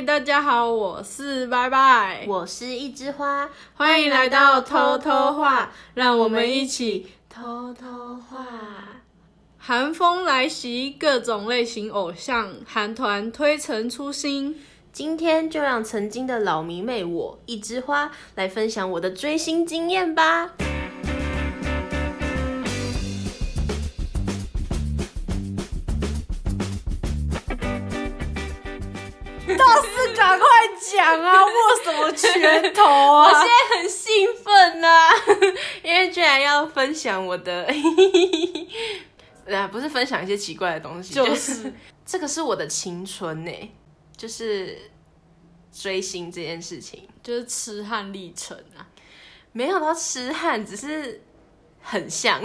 嗨，大家好，我是拜拜，我是一枝花，欢迎来到偷偷话，让我们一起偷偷话。寒风来袭，各种类型偶像韩团推陈出新。今天就让曾经的老迷妹我一枝花来分享我的追星经验吧。讲啊，握什么拳头啊？我啊现？在很兴奋啊，因为居然要分享我的，呃，不是分享一些奇怪的东西，就是。这个是我的青春呢，就是追星这件事情，就是痴汉历程啊，没有到痴汉，只是很像，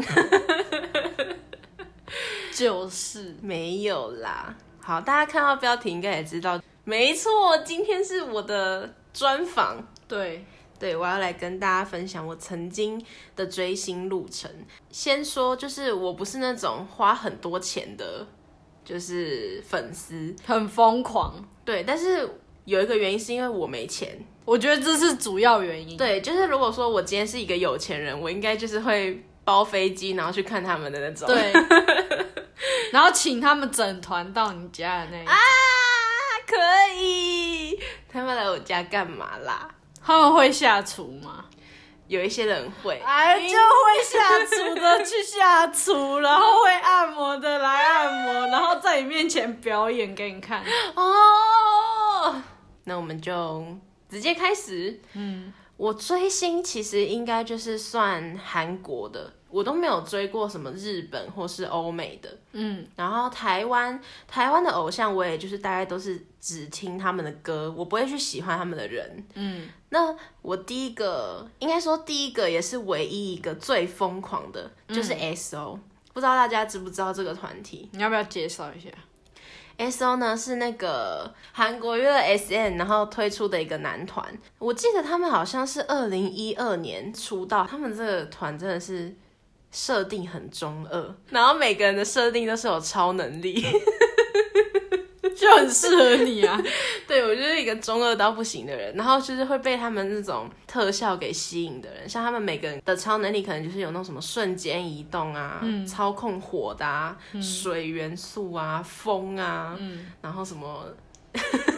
就是。没有啦。好，大家看到标题应该也知道，没错，今天是我的专访。对，对，我要来跟大家分享我曾经的追星路程。先说，就是我不是那种花很多钱的，就是粉丝。很疯狂，对，但是有一个原因是因为我没钱。我觉得这是主要原因。对，就是如果说我今天是一个有钱人，我应该就是会包飞机，然后去看他们的那种。对，然后请他们整团到你家的那一种啊，可以。他们来我家干嘛啦？他们会下厨吗？有一些人会，哎，就会下厨的去下厨，然后会按摩的来按摩，然后在你面前表演给你看。哦，那我们就直接开始。嗯，我追星其实应该就是算韩国的，我都没有追过什么日本或是欧美的。嗯，然后台湾台湾的偶像，我也就是大概都是只听他们的歌，我不会去喜欢他们的人。嗯，那我第一个应该说第一个也是唯一一个最疯狂的，就是 S.O、不知道大家知不知道这个团体？你要不要介绍一下？S.O 呢是那个韩国娱乐 S.N，然后推出的一个男团。我记得他们好像是二零一二年出道，他们这个团真的是设定很中二，然后每个人的设定都是有超能力。就很适合你啊。对我就是一个中二到不行的人，然后就是会被他们那种特效给吸引的人。像他们每个人的超能力可能就是有那种什么瞬间移动啊，操控火的啊，水元素啊，风啊，然后什么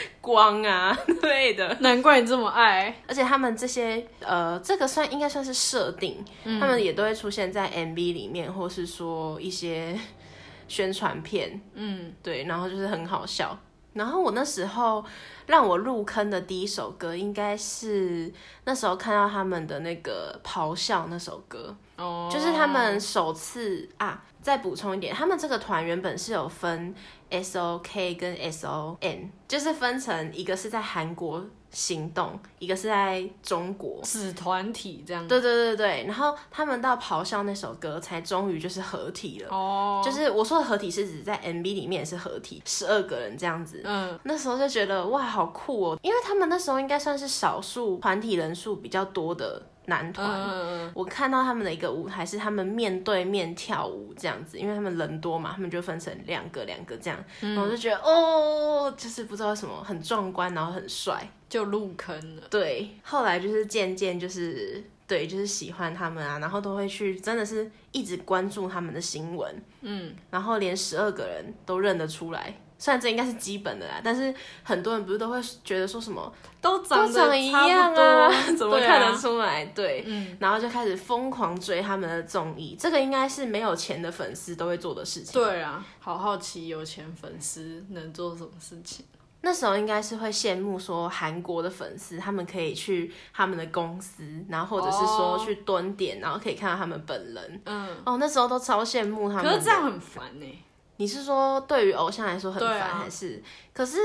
光啊 之类的。难怪你这么爱。而且他们这些呃，这个算应该算是设定，他们也都会出现在 MV 里面，或是说一些 宣传片。嗯，对，然后就是很好笑。然后我那时候让我入坑的第一首歌，应该是那时候看到他们的那个《咆哮》那首歌，哦，就是他们首次啊。再补充一点，他们这个团原本是有分 S O K 跟 S O N，就是分成一个是在韩国行动，一个是在中国。子团体这样。对对对对，然后他们到《咆哮》那首歌才终于就是合体了。哦，就是我说的合体是指在 MV 里面也是合体，十二个人这样子。嗯，那时候就觉得哇，好酷哦！因为他们那时候应该算是少数团体人数比较多的男团。嗯我看到他们的一个舞台是他们面对面跳舞这样子，因为他们人多嘛，他们就分成两个两个这样，然后我就觉得哦，就是不知道什么很壮观，然后很帅。就入坑了。对，后来就是渐渐就是对，就是喜欢他们啊，然后都会去，真的是一直关注他们的新闻，嗯，然后连十二个人都认得出来。虽然这应该是基本的啦，但是很多人不是都会觉得说什么都长得差不样啊，多 怎么看得出来？对，嗯，然后就开始疯狂追他们的综艺，这个应该是没有钱的粉丝都会做的事情。对啊，好好奇有钱粉丝能做什么事情。那时候应该是会羡慕说韩国的粉丝，他们可以去他们的公司，然后或者是说哦去蹲点，然后可以看到他们本人。嗯，哦，那时候都超羡慕他们。可是这样很烦呢、你是说对于偶像来说很烦，还是？可是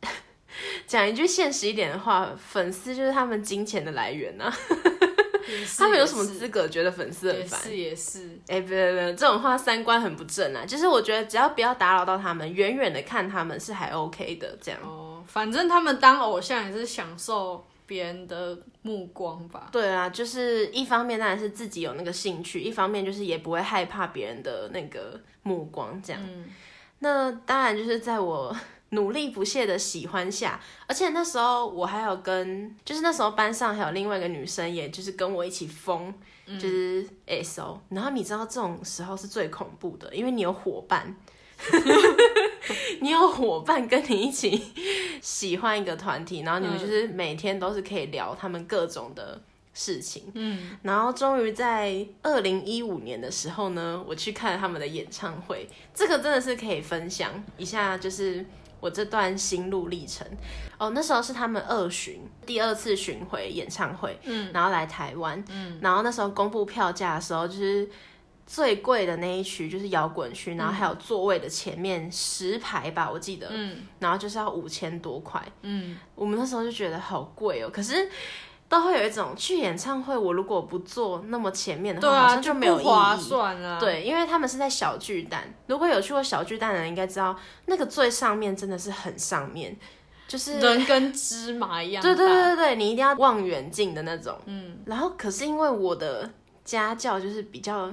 讲一句现实一点的话，粉丝就是他们金钱的来源啊。他们有什么资格觉得粉丝也很烦？是也是，哎、不不不，这种话三观很不正啊！就是我觉得只要不要打扰到他们，远远的看他们是还 OK 的，这样。哦，反正他们当偶像也是享受别人的目光吧。对啊，就是一方面当然是自己有那个兴趣，一方面就是也不会害怕别人的那个目光，这样。嗯，那当然就是在我努力不懈的喜欢下，而且那时候我还有跟，就是那时候班上还有另外一个女生，也就是跟我一起疯，就是 S O。然后你知道这种时候是最恐怖的，因为你有伙伴，你有伙伴跟你一起喜欢一个团体，然后你们就是每天都是可以聊他们各种的事情。嗯，然后终于在二零一五年的时候呢，我去看他们的演唱会，这个真的是可以分享一下，就是。我这段心路历程哦，那时候是他们二巡第二次巡回演唱会，嗯，然后来台湾，嗯，然后那时候公布票价的时候，就是最贵的那一区就是摇滚区，然后还有座位的前面十排吧，我记得，嗯，然后就是要五千多块，嗯，我们那时候就觉得好贵哦，可是。都会有一种去演唱会，我如果不坐那么前面的话，好像就没有意义。对，因为他们是在小巨蛋，如果有去过小巨蛋的人应该知道，那个最上面真的是很上面，就是人跟芝麻一样。对对对对对，你一定要望远镜的那种。嗯，然后可是因为我的家教就是比较。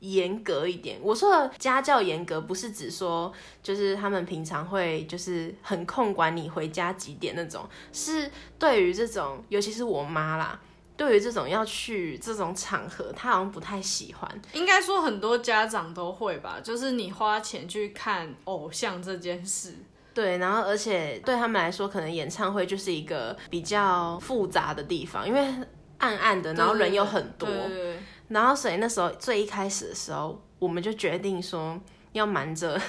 严格一点，我说的家教严格，不是指说就是他们平常会就是很控管你回家几点那种，是对于这种，尤其是我妈啦，对于这种要去这种场合，她好像不太喜欢。应该说很多家长都会吧，就是你花钱去看偶像这件事，对，然后而且对他们来说，可能演唱会就是一个比较复杂的地方，因为暗暗的，然后人又很多。然后，所以那时候最一开始的时候，我们就决定说要瞒着，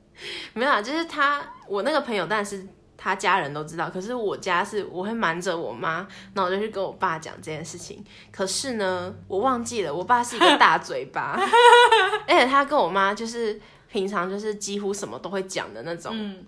没有啊，就是他，我那个朋友，但是他家人都知道，可是我家是我会瞒着我妈，然后我就去跟我爸讲这件事情。可是呢，我忘记了，我爸是一个大嘴巴，而且他跟我妈就是平常就是几乎什么都会讲的那种，嗯，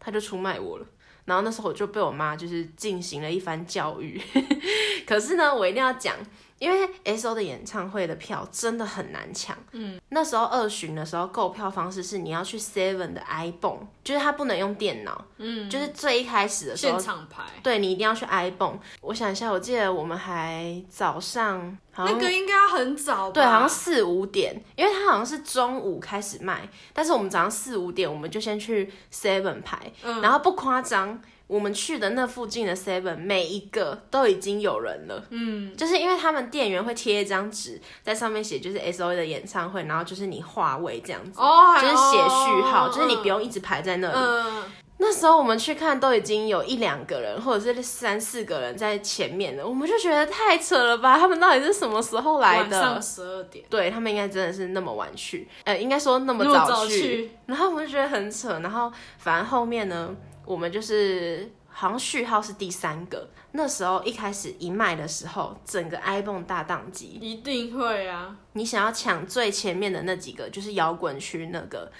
他就出卖我了。然后那时候我就被我妈就是进行了一番教育，可是呢，我一定要讲。因为 S O 的演唱会的票真的很难抢。嗯，那时候二巡的时候购票方式是你要去 Seven 的 iPhone，就是它不能用电脑。嗯，就是最一开始的时候现场排。对你一定要去 iPhone。我想一下，我记得我们还早上，那个应该很早。对，好像四五点，因为它好像是中午开始卖，但是我们早上四五点我们就先去 Seven 排，然后不夸张。我们去的那附近的 Seven，每一个都已经有人了。嗯，就是因为他们店员会贴一张纸，在上面写就是 S O A 的演唱会，然后就是你话位这样子，哦就是写序号，就是你不用一直排在那里。嗯，那时候我们去看都已经有一两个人，或者是三四个人在前面了，我们就觉得太扯了吧？他们到底是什么时候来的？晚上十二点。对他们应该真的是那么晚去，呃，应该说那么早去。然后我们就觉得很扯，然后反正后面呢？我们就是好像序号是第三个，那时候一开始一卖的时候，整个 iPhone 大宕机，一定会啊！你想要抢最前面的那几个，就是摇滚区那个，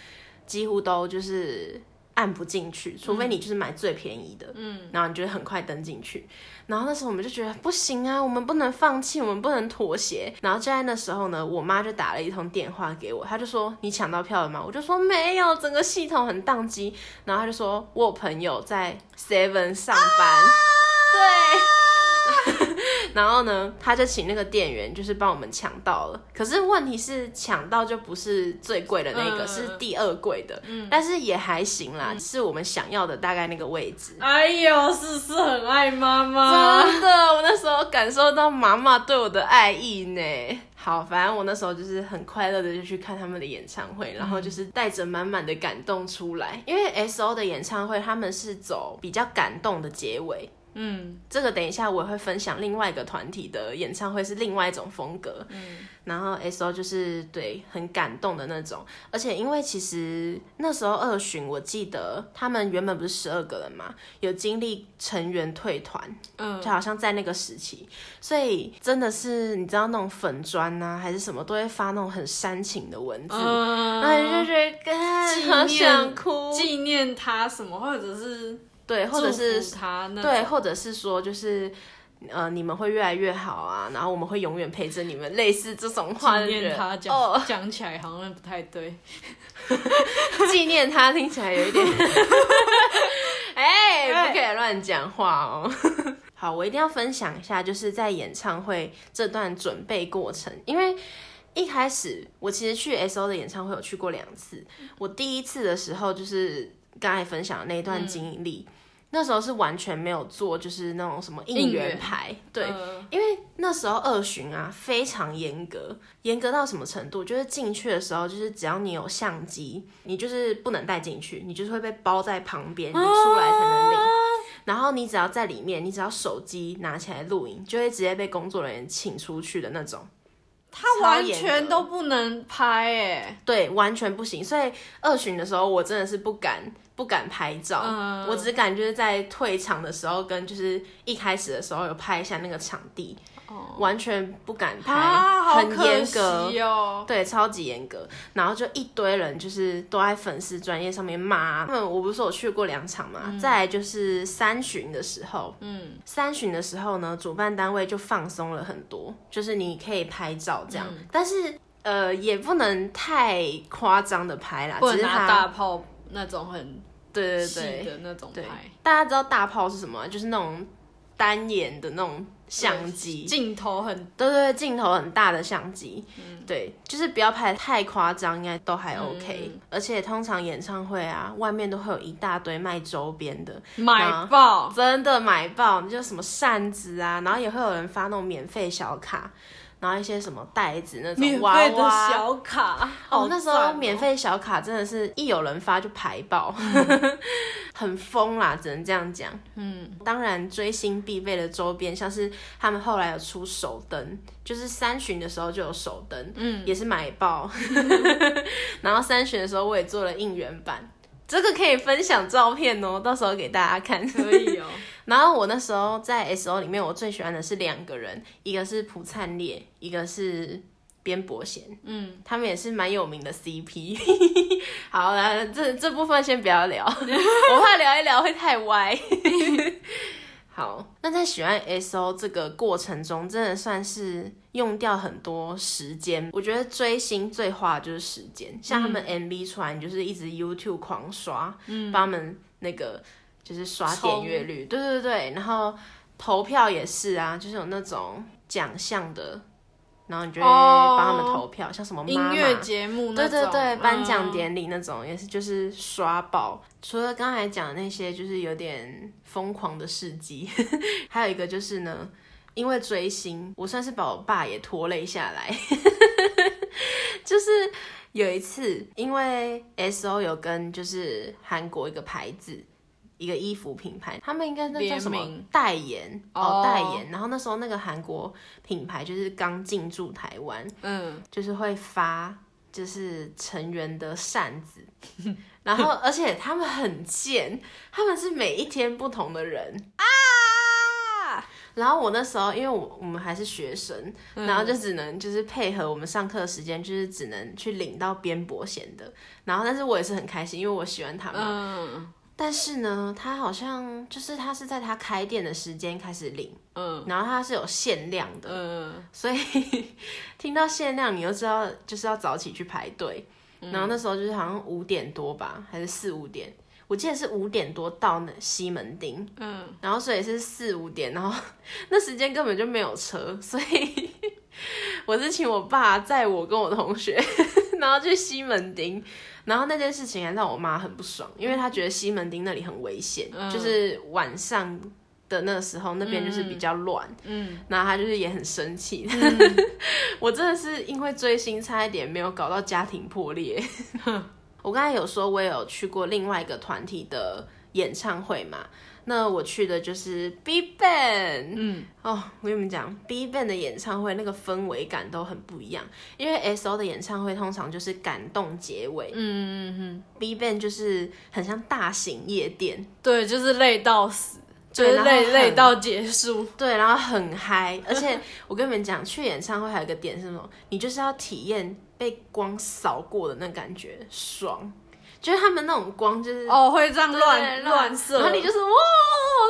几乎都就是。按不进去，除非你就是买最便宜的，嗯，然后你就会很快登进去。然后那时候我们就觉得不行啊，我们不能放弃，我们不能妥协。然后就在那时候呢，我妈就打了一通电话给我，她就说：“你抢到票了吗？”我就说：“没有，整个系统很宕机。”然后她就说：“我有朋友在 Seven 上班。”对。然后呢，他就请那个店员，就是帮我们抢到了。可是问题是，抢到就不是最贵的那个，是第二贵的。嗯，但是也还行啦，是我们想要的大概那个位置。哎呦，是是很爱妈妈，真的，我那时候感受到妈妈对我的爱意呢。好，反正我那时候就是很快乐的就去看他们的演唱会，然后就是带着满满的感动出来。因为 S O 的演唱会他们是走比较感动的结尾。嗯，这个等一下我会分享另外一个团体的演唱会是另外一种风格。嗯，然后 S O 就是对很感动的那种，而且因为其实那时候二巡，我记得他们原本不是十二个人嘛，有经历成员退团，嗯，就好像在那个时期，所以真的是你知道那种粉砖呐还是什么都会发那种很煽情的文字，然后就觉得好想哭，纪念他什么，或者是。对，或者是他对，或者是说，就是呃，你们会越来越好啊，然后我们会永远陪着你们，类似这种话。纪念他讲 讲起来好像不太对，纪念他听起来有一点，哎，不可以乱讲话哦。好，我一定要分享一下，就是在演唱会这段准备过程，因为一开始我其实去 S O 的演唱会有去过两次，我第一次的时候就是。刚才分享的那一段经历。那时候是完全没有做，就是那种什么应应援援牌，对，嗯因为那时候二巡啊非常严格，严格到什么程度？就是进去的时候，就是只要你有相机，你就是不能带进去，你就是会被包在旁边，你出来才能领。然后你只要在里面，你只要手机拿起来录影，就会直接被工作人员请出去的那种。他完全都不能拍哎，对，完全不行。所以二巡的时候，我真的是不敢不敢拍照，嗯。我只敢就是在退场的时候跟就是一开始的时候有拍一下那个场地，完全不敢拍，啊，很严格。惜哦。对，超级严格，然后就一堆人就是都在粉丝专业上面骂。他们。我不是说我去过两场嘛，再来就是三巡的时候，嗯，三巡的时候呢，主办单位就放松了很多，就是你可以拍照这样，但是呃也不能太夸张的拍啦，不能拿只是它大炮那种很对对细对的那种对拍，，大家知道大炮是什么？就是那种单眼的那种相机，镜头很对对对，镜头很大的相机，对，就是不要拍得太夸张，应该都还 OK、而且通常演唱会啊，外面都会有一大堆卖周边的，买爆，真的买爆，就什么扇子啊，然后也会有人发那种免费小卡，然后一些什么袋子那种娃免费的娃。小卡，好，哦那时候免费小卡真的是一有人发就排爆，很疯啦，只能这样讲。嗯，当然追星必备的周边，像是他们后来有出手灯，就是三巡的时候就有手灯，嗯，也是买爆。然后三巡的时候我也做了应援版，这个可以分享照片哦，到时候给大家看。可以哦。然后我那时候在 S O 里面，我最喜欢的是两个人，一个是朴灿烈，一个是边伯贤，嗯，他们也是蛮有名的 CP。好，来这这部分先不要聊，我怕聊一聊会太歪。好，那在喜欢 S O 这个过程中，真的算是用掉很多时间。我觉得追星最花的就是时间，像他们 MV 出来，你就是一直 YouTube 狂刷，嗯，帮他们那个就是刷点阅率，对对对，然后投票也是啊，就是有那种奖项的，然后你就会哦。帮他们投票，像什么音乐节目那种，对对对，颁奖嗯典礼那种、也是就是刷爆。除了刚才讲的那些，就是有点疯狂的事迹，还有一个就是呢，因为追星，我算是把我爸也拖累下来。就是有一次，因为 S O 有跟就是韩国一个牌子。一个衣服品牌，他们应该那叫什么代言哦哦，代言。然后那时候那个韩国品牌就是刚进驻台湾，嗯，就是会发就是成员的扇子，然后而且他们很贱，他们是每一天不同的人啊。然后我那时候因为我我们还是学生，然后就只能就是配合我们上课的时间，就是只能去领到边伯贤的。然后但是我也是很开心，因为我喜欢他们。嗯但是呢，他好像就是他是在他开店的时间开始领，嗯然后他是有限量的。嗯，所以听到限量，你就知道就是要早起去排队。然后那时候就是好像五点多吧，还是四五点，我记得是五点多到那西门町，嗯，然后所以是四五点，然后 那时间根本就没有车，所以 我是请我爸载我跟我同学，然后去西门町。然后那件事情还让我妈很不爽，因为她觉得西门町那里很危险，嗯就是晚上的那个时候那边就是比较乱，嗯，然后她就是也很生气。我真的是因为追星差一点没有搞到家庭破裂。我刚才有说，我也有去过另外一个团体的演唱会嘛。那我去的就是 Big Bang，嗯，哦，我跟你们讲，Big Bang 的演唱会那个氛围感都很不一样，因为 S O 的演唱会通常就是感动结尾，嗯嗯嗯，，Big Bang 就是很像大型夜店，对，就是累到死，就对是累累到结束，对，然后很嗨，而且我跟你们讲，去演唱会还有一个点是什么？你就是要体验被光扫过的那感觉，爽。就是他们那种光，就是哦，会这样对乱乱射，然后你就是哇，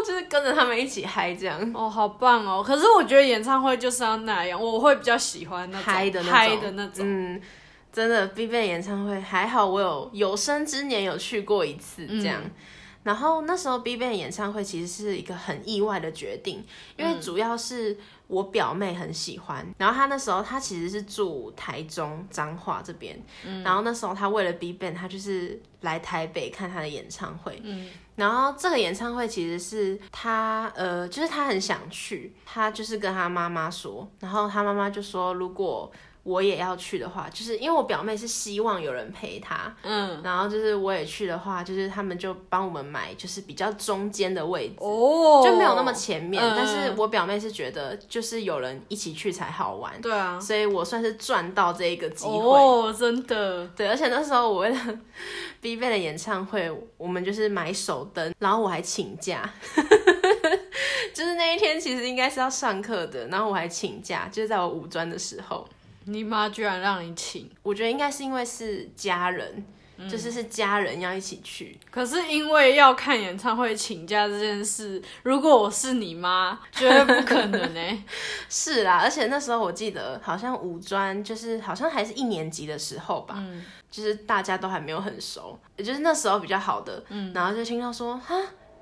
就是跟着他们一起嗨这样。哦，好棒哦！可是我觉得演唱会就是要那样，我会比较喜欢嗨的那种嗨的那种。嗯，真的 BigBang 演唱会还好，我有有生之年有去过一次这样。然后那时候 B Ban 演唱会其实是一个很意外的决定，因为主要是我表妹很喜欢，然后她那时候她其实是住台中彰化这边，然后那时候她为了 B Ban，她就是来台北看她的演唱会，然后这个演唱会其实是她呃，就是她很想去，她就是跟她妈妈说，然后她妈妈就说如果。我也要去的话，就是因为我表妹是希望有人陪她，嗯，然后就是我也去的话，就是他们就帮我们买，就是比较中间的位置，哦，就没有那么前面。但是我表妹是觉得，就是有人一起去才好玩，对啊，所以我算是赚到这一个机会，哦，真的，对，而且那时候我为了 B 贝的演唱会，我们就是买手灯，然后我还请假，就是那一天其实应该是要上课的，然后我还请假，就是在我五专的时候。你妈居然让你请，我觉得应该是因为是家人，就是是家人要一起去。可是因为要看演唱会请假这件事，如果我是你妈，绝对不可能呢。是啦，而且那时候我记得好像五专就是好像还是一年级的时候吧，就是大家都还没有很熟，也就是那时候比较好的，然后就听到说哈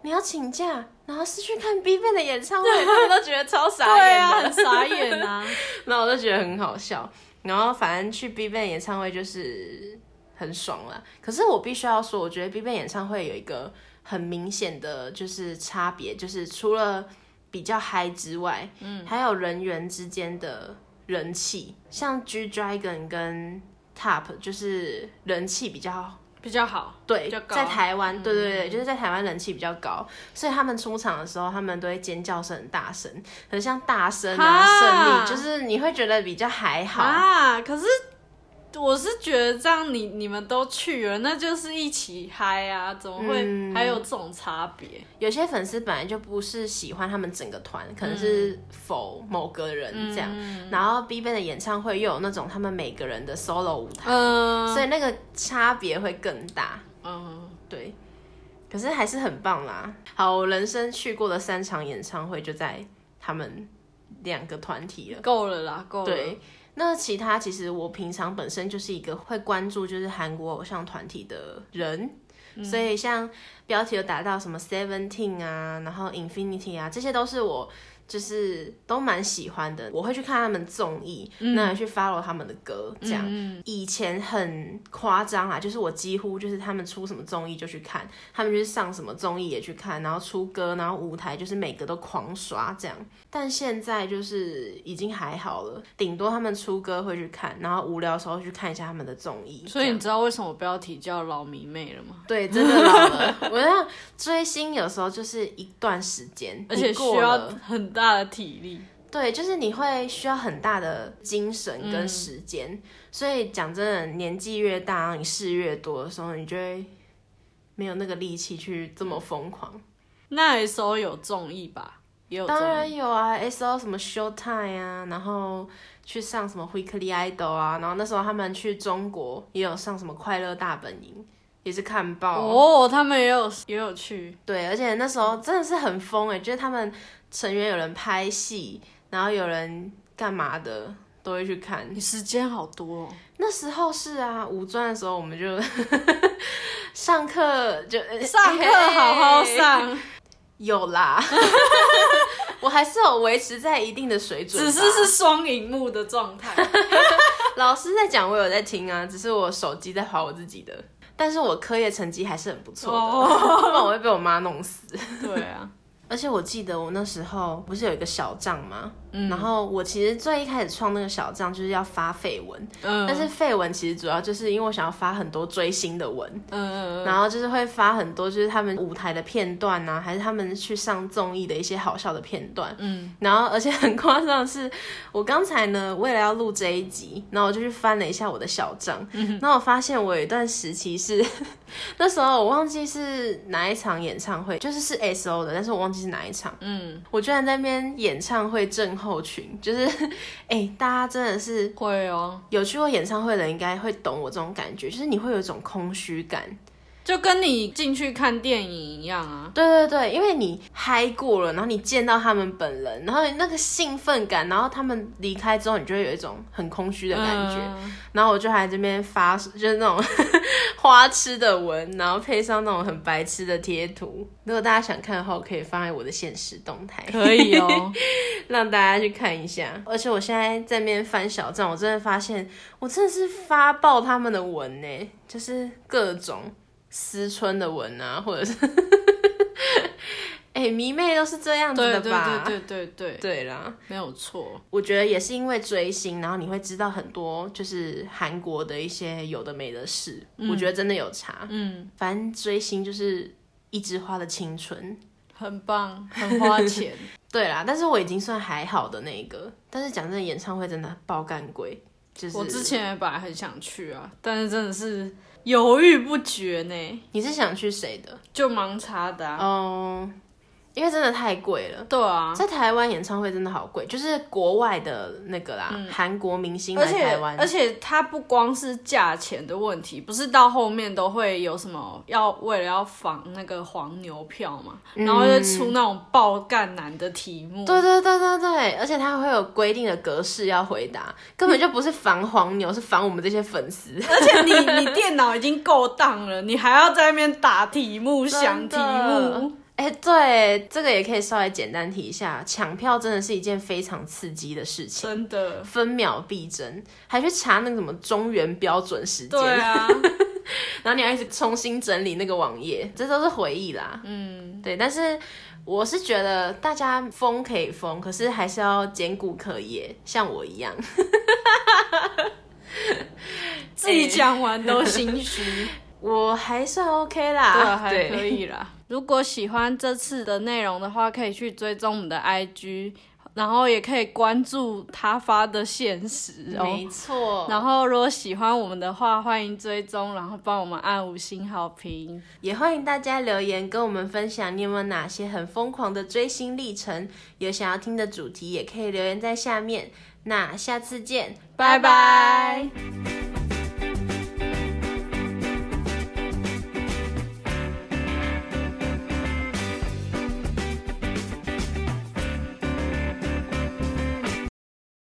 你要请假，然后是去看 B 站的演唱会，他们都觉得超傻眼，对啊，很傻眼啊。然后我就觉得很好笑。然后反正去 B 站演唱会就是很爽了。可是我必须要说，我觉得 B 站演唱会有一个很明显的就是差别，就是除了比较嗨之外，嗯，还有人员之间的人气，像 G Dragon 跟 Top 就是人气比较。比较好，对，在台湾，对对对，就是在台湾人气比较高，所以他们出场的时候，他们都会尖叫声很大声，很像大声啊，胜利，就是你会觉得比较还好。啊，可是。我是觉得这样，你你们都去了，那就是一起嗨啊！怎么会还有这种差别？有些粉丝本来就不是喜欢他们整个团，可能是否某个人这样。然后 B 的演唱会又有那种他们每个人的 solo 舞台，所以那个差别会更大。嗯，对。可是还是很棒啦。好，我人生去过的三场演唱会就在他们两个团体了，够了啦，够了。对。那其他其实我平常本身就是一个会关注就是韩国偶像团体的人，所以像标题有打到什么 Seventeen 啊，然后 Infinity 啊，这些都是我。就是都蛮喜欢的，我会去看他们综艺，那去 follow 他们的歌，这样。以前很夸张啊，就是我几乎就是他们出什么综艺就去看，他们就是上什么综艺也去看，然后出歌，然后舞台就是每个都狂刷这样。但现在就是已经还好了，顶多他们出歌会去看，然后无聊的时候去看一下他们的综艺。所以你知道为什么标题叫老迷妹了吗？对，真的老了。我要追星有时候就是一段时间，而且需要很。大的体力，对，就是你会需要很大的精神跟时间，所以讲真的，年纪越大，你事越多的时候，你就会没有那个力气去这么疯狂。那 S O 有综艺吧？也有，当然有啊，S O 什么 Showtime 啊，然后去上什么 Weekly Idol 啊，然后那时候他们去中国也有上什么快乐大本营，也是看报哦，他们也有也有去，对，而且那时候真的是很疯哎，就是他们。成员有人拍戏，然后有人干嘛的，都会去看。你时间好多哦。那时候是啊，五专的时候我们就 上课就 上课好好上，有啦，我还是有维持在一定的水准，只是是双荧幕的状态。老师在讲，我有在听啊，只是我手机在划我自己的，但是我课业成绩还是很不错的，不然我会被我妈弄死。对啊。而且我记得我那时候不是有一个小账吗？然后我其实最一开始创那个小账就是要发绯闻，但是绯闻其实主要就是因为我想要发很多追星的文，嗯然后就是会发很多就是他们舞台的片段啊，还是他们去上综艺的一些好笑的片段。嗯，然后而且很夸张的是，我刚才呢为了要录这一集，然后我就去翻了一下我的小账，然后我发现我有一段时期是 那时候我忘记是哪一场演唱会，就是是 S O 的，但是我忘记是哪一场。嗯，我居然在那边演唱会正。后群就是，哎，大家真的是会哦，有去过演唱会的人应该会懂我这种感觉，就是你会有一种空虚感，就跟你进去看电影一样啊。对对对，因为你嗨过了，然后你见到他们本人，然后那个兴奋感，然后他们离开之后，你就会有一种很空虚的感觉。嗯然后我就还这边发，就是那种花痴的文，然后配上那种很白痴的贴图。如果大家想看的话，我可以放在我的现实动态，可以哦。让大家去看一下。而且我现在在那边翻小站，我真的发现我真的是发爆他们的文呢，就是各种思春的文啊，或者是，哎、迷妹都是这样子的吧？对对对对，对啦，没有错。我觉得也是因为追星，然后你会知道很多就是韩国的一些有的没的事，我觉得真的有差。嗯，反正追星就是一枝花的青春。很棒，很花钱。对啦，但是我已经算还好的那一个，但是讲真的，演唱会真的爆干贵，就是我之前也本来很想去啊，但是真的是犹豫不决呢，你是想去谁的？就盲查的啊。哦、因为真的太贵了。对啊，在台湾演唱会真的好贵，就是国外的那个啦，韩、国明星来台湾，而且它不光是价钱的问题，不是到后面都会有什么要为了要防那个黄牛票嘛，然后就出那种爆干难的题目。对对对对对，而且它会有规定的格式要回答，根本就不是防黄牛，是防我们这些粉丝。而且你你电脑已经够当了，你还要在那边打题目、想题目。哎、对，这个也可以稍微简单提一下，抢票真的是一件非常刺激的事情，真的，分秒必争，还去查那个什么中原标准时间，对啊，然后你还一直重新整理那个网页，这都是回忆啦。嗯，对，但是我是觉得大家疯可以疯，可是还是要兼顾课业，像我一样。自己 讲完都心虚。我还算 OK 对啦，啊，还可以啦。如果喜欢这次的内容的话，可以去追踪我们的 IG，然后也可以关注他发的现实哦。没错。然后如果喜欢我们的话，欢迎追踪，然后帮我们按五星好评。也欢迎大家留言跟我们分享，你有没有哪些很疯狂的追星历程？有想要听的主题，也可以留言在下面。那下次见，拜拜